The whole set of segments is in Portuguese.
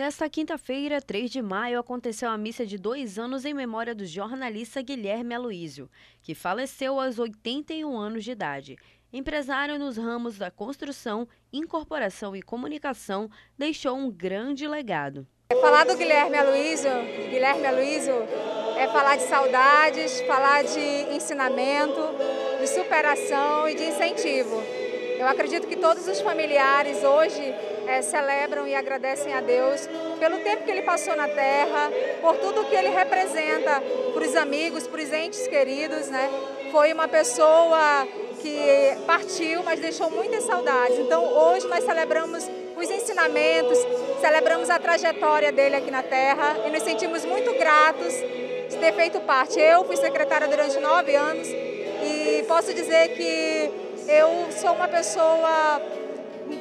Nesta quinta-feira, 3 de maio, aconteceu a missa de dois anos em memória do jornalista Guilherme Aloísio, que faleceu aos 81 anos de idade. Empresário nos ramos da construção, incorporação e comunicação, deixou um grande legado. Falar do Guilherme Aloísio, Guilherme Aloísio é falar de saudades, falar de ensinamento, de superação e de incentivo. Eu acredito que todos os familiares hoje é, celebram e agradecem a Deus pelo tempo que ele passou na terra, por tudo que ele representa para os amigos, para os entes queridos. Né? Foi uma pessoa que partiu, mas deixou muitas saudades. Então hoje nós celebramos os ensinamentos, celebramos a trajetória dele aqui na terra e nos sentimos muito gratos de ter feito parte. Eu fui secretária durante nove anos e posso dizer que eu sou uma pessoa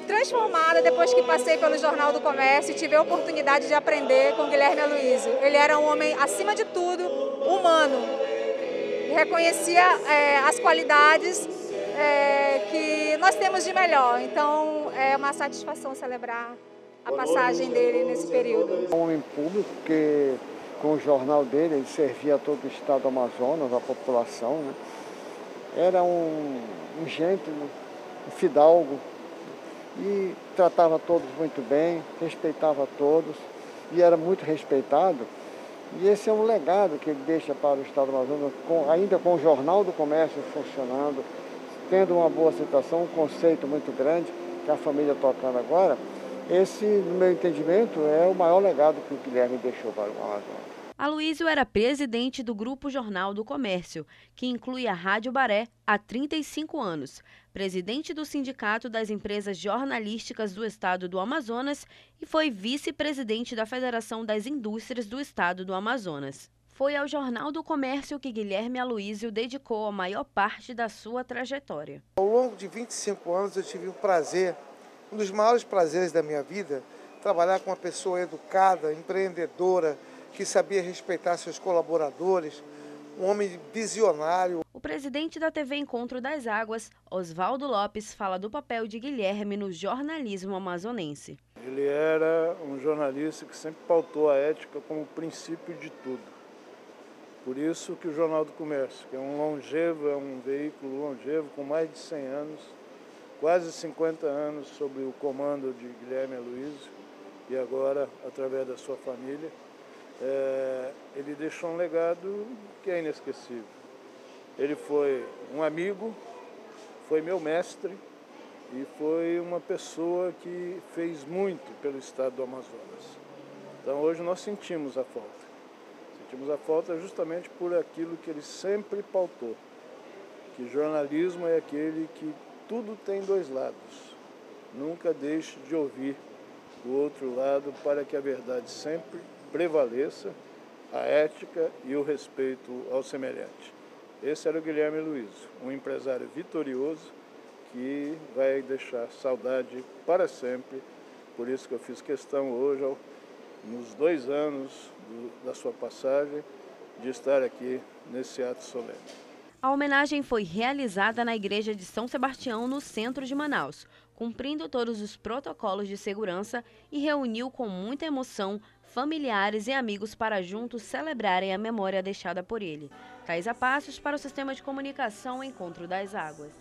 transformada depois que passei pelo Jornal do Comércio e tive a oportunidade de aprender com Guilherme Aloysio. Ele era um homem, acima de tudo, humano. Reconhecia é, as qualidades é, que nós temos de melhor. Então, é uma satisfação celebrar a passagem dele nesse período. Um homem público que, com o jornal dele, ele servia a todo o estado do Amazonas, a população. Né? Era um, um gente, um fidalgo, e tratava todos muito bem, respeitava todos e era muito respeitado. E esse é um legado que ele deixa para o Estado do Amazonas, com, ainda com o Jornal do Comércio funcionando, tendo uma boa situação, um conceito muito grande, que a família tocando agora. Esse, no meu entendimento, é o maior legado que o Guilherme deixou para o Amazonas. Aloísio era presidente do Grupo Jornal do Comércio, que inclui a Rádio Baré há 35 anos, presidente do Sindicato das Empresas Jornalísticas do Estado do Amazonas e foi vice-presidente da Federação das Indústrias do Estado do Amazonas. Foi ao Jornal do Comércio que Guilherme Aloísio dedicou a maior parte da sua trajetória. Ao longo de 25 anos eu tive o prazer, um dos maiores prazeres da minha vida, trabalhar com uma pessoa educada, empreendedora, que sabia respeitar seus colaboradores, um homem visionário. O presidente da TV Encontro das Águas, Oswaldo Lopes, fala do papel de Guilherme no jornalismo amazonense. Ele era um jornalista que sempre pautou a ética como princípio de tudo. Por isso que o Jornal do Comércio, que é um longevo, é um veículo longevo com mais de 100 anos, quase 50 anos sob o comando de Guilherme Aloysio e agora através da sua família, é, ele deixou um legado que é inesquecível. Ele foi um amigo, foi meu mestre e foi uma pessoa que fez muito pelo estado do Amazonas. Então hoje nós sentimos a falta. Sentimos a falta justamente por aquilo que ele sempre pautou, que jornalismo é aquele que tudo tem dois lados. Nunca deixe de ouvir o outro lado para que a verdade sempre prevaleça a ética e o respeito ao semelhante. Esse era o Guilherme Luiz, um empresário vitorioso que vai deixar saudade para sempre. Por isso que eu fiz questão hoje, nos dois anos do, da sua passagem, de estar aqui nesse ato solene. A homenagem foi realizada na Igreja de São Sebastião, no centro de Manaus, cumprindo todos os protocolos de segurança e reuniu com muita emoção familiares e amigos para juntos celebrarem a memória deixada por ele. Thais Passos para o Sistema de Comunicação Encontro das Águas.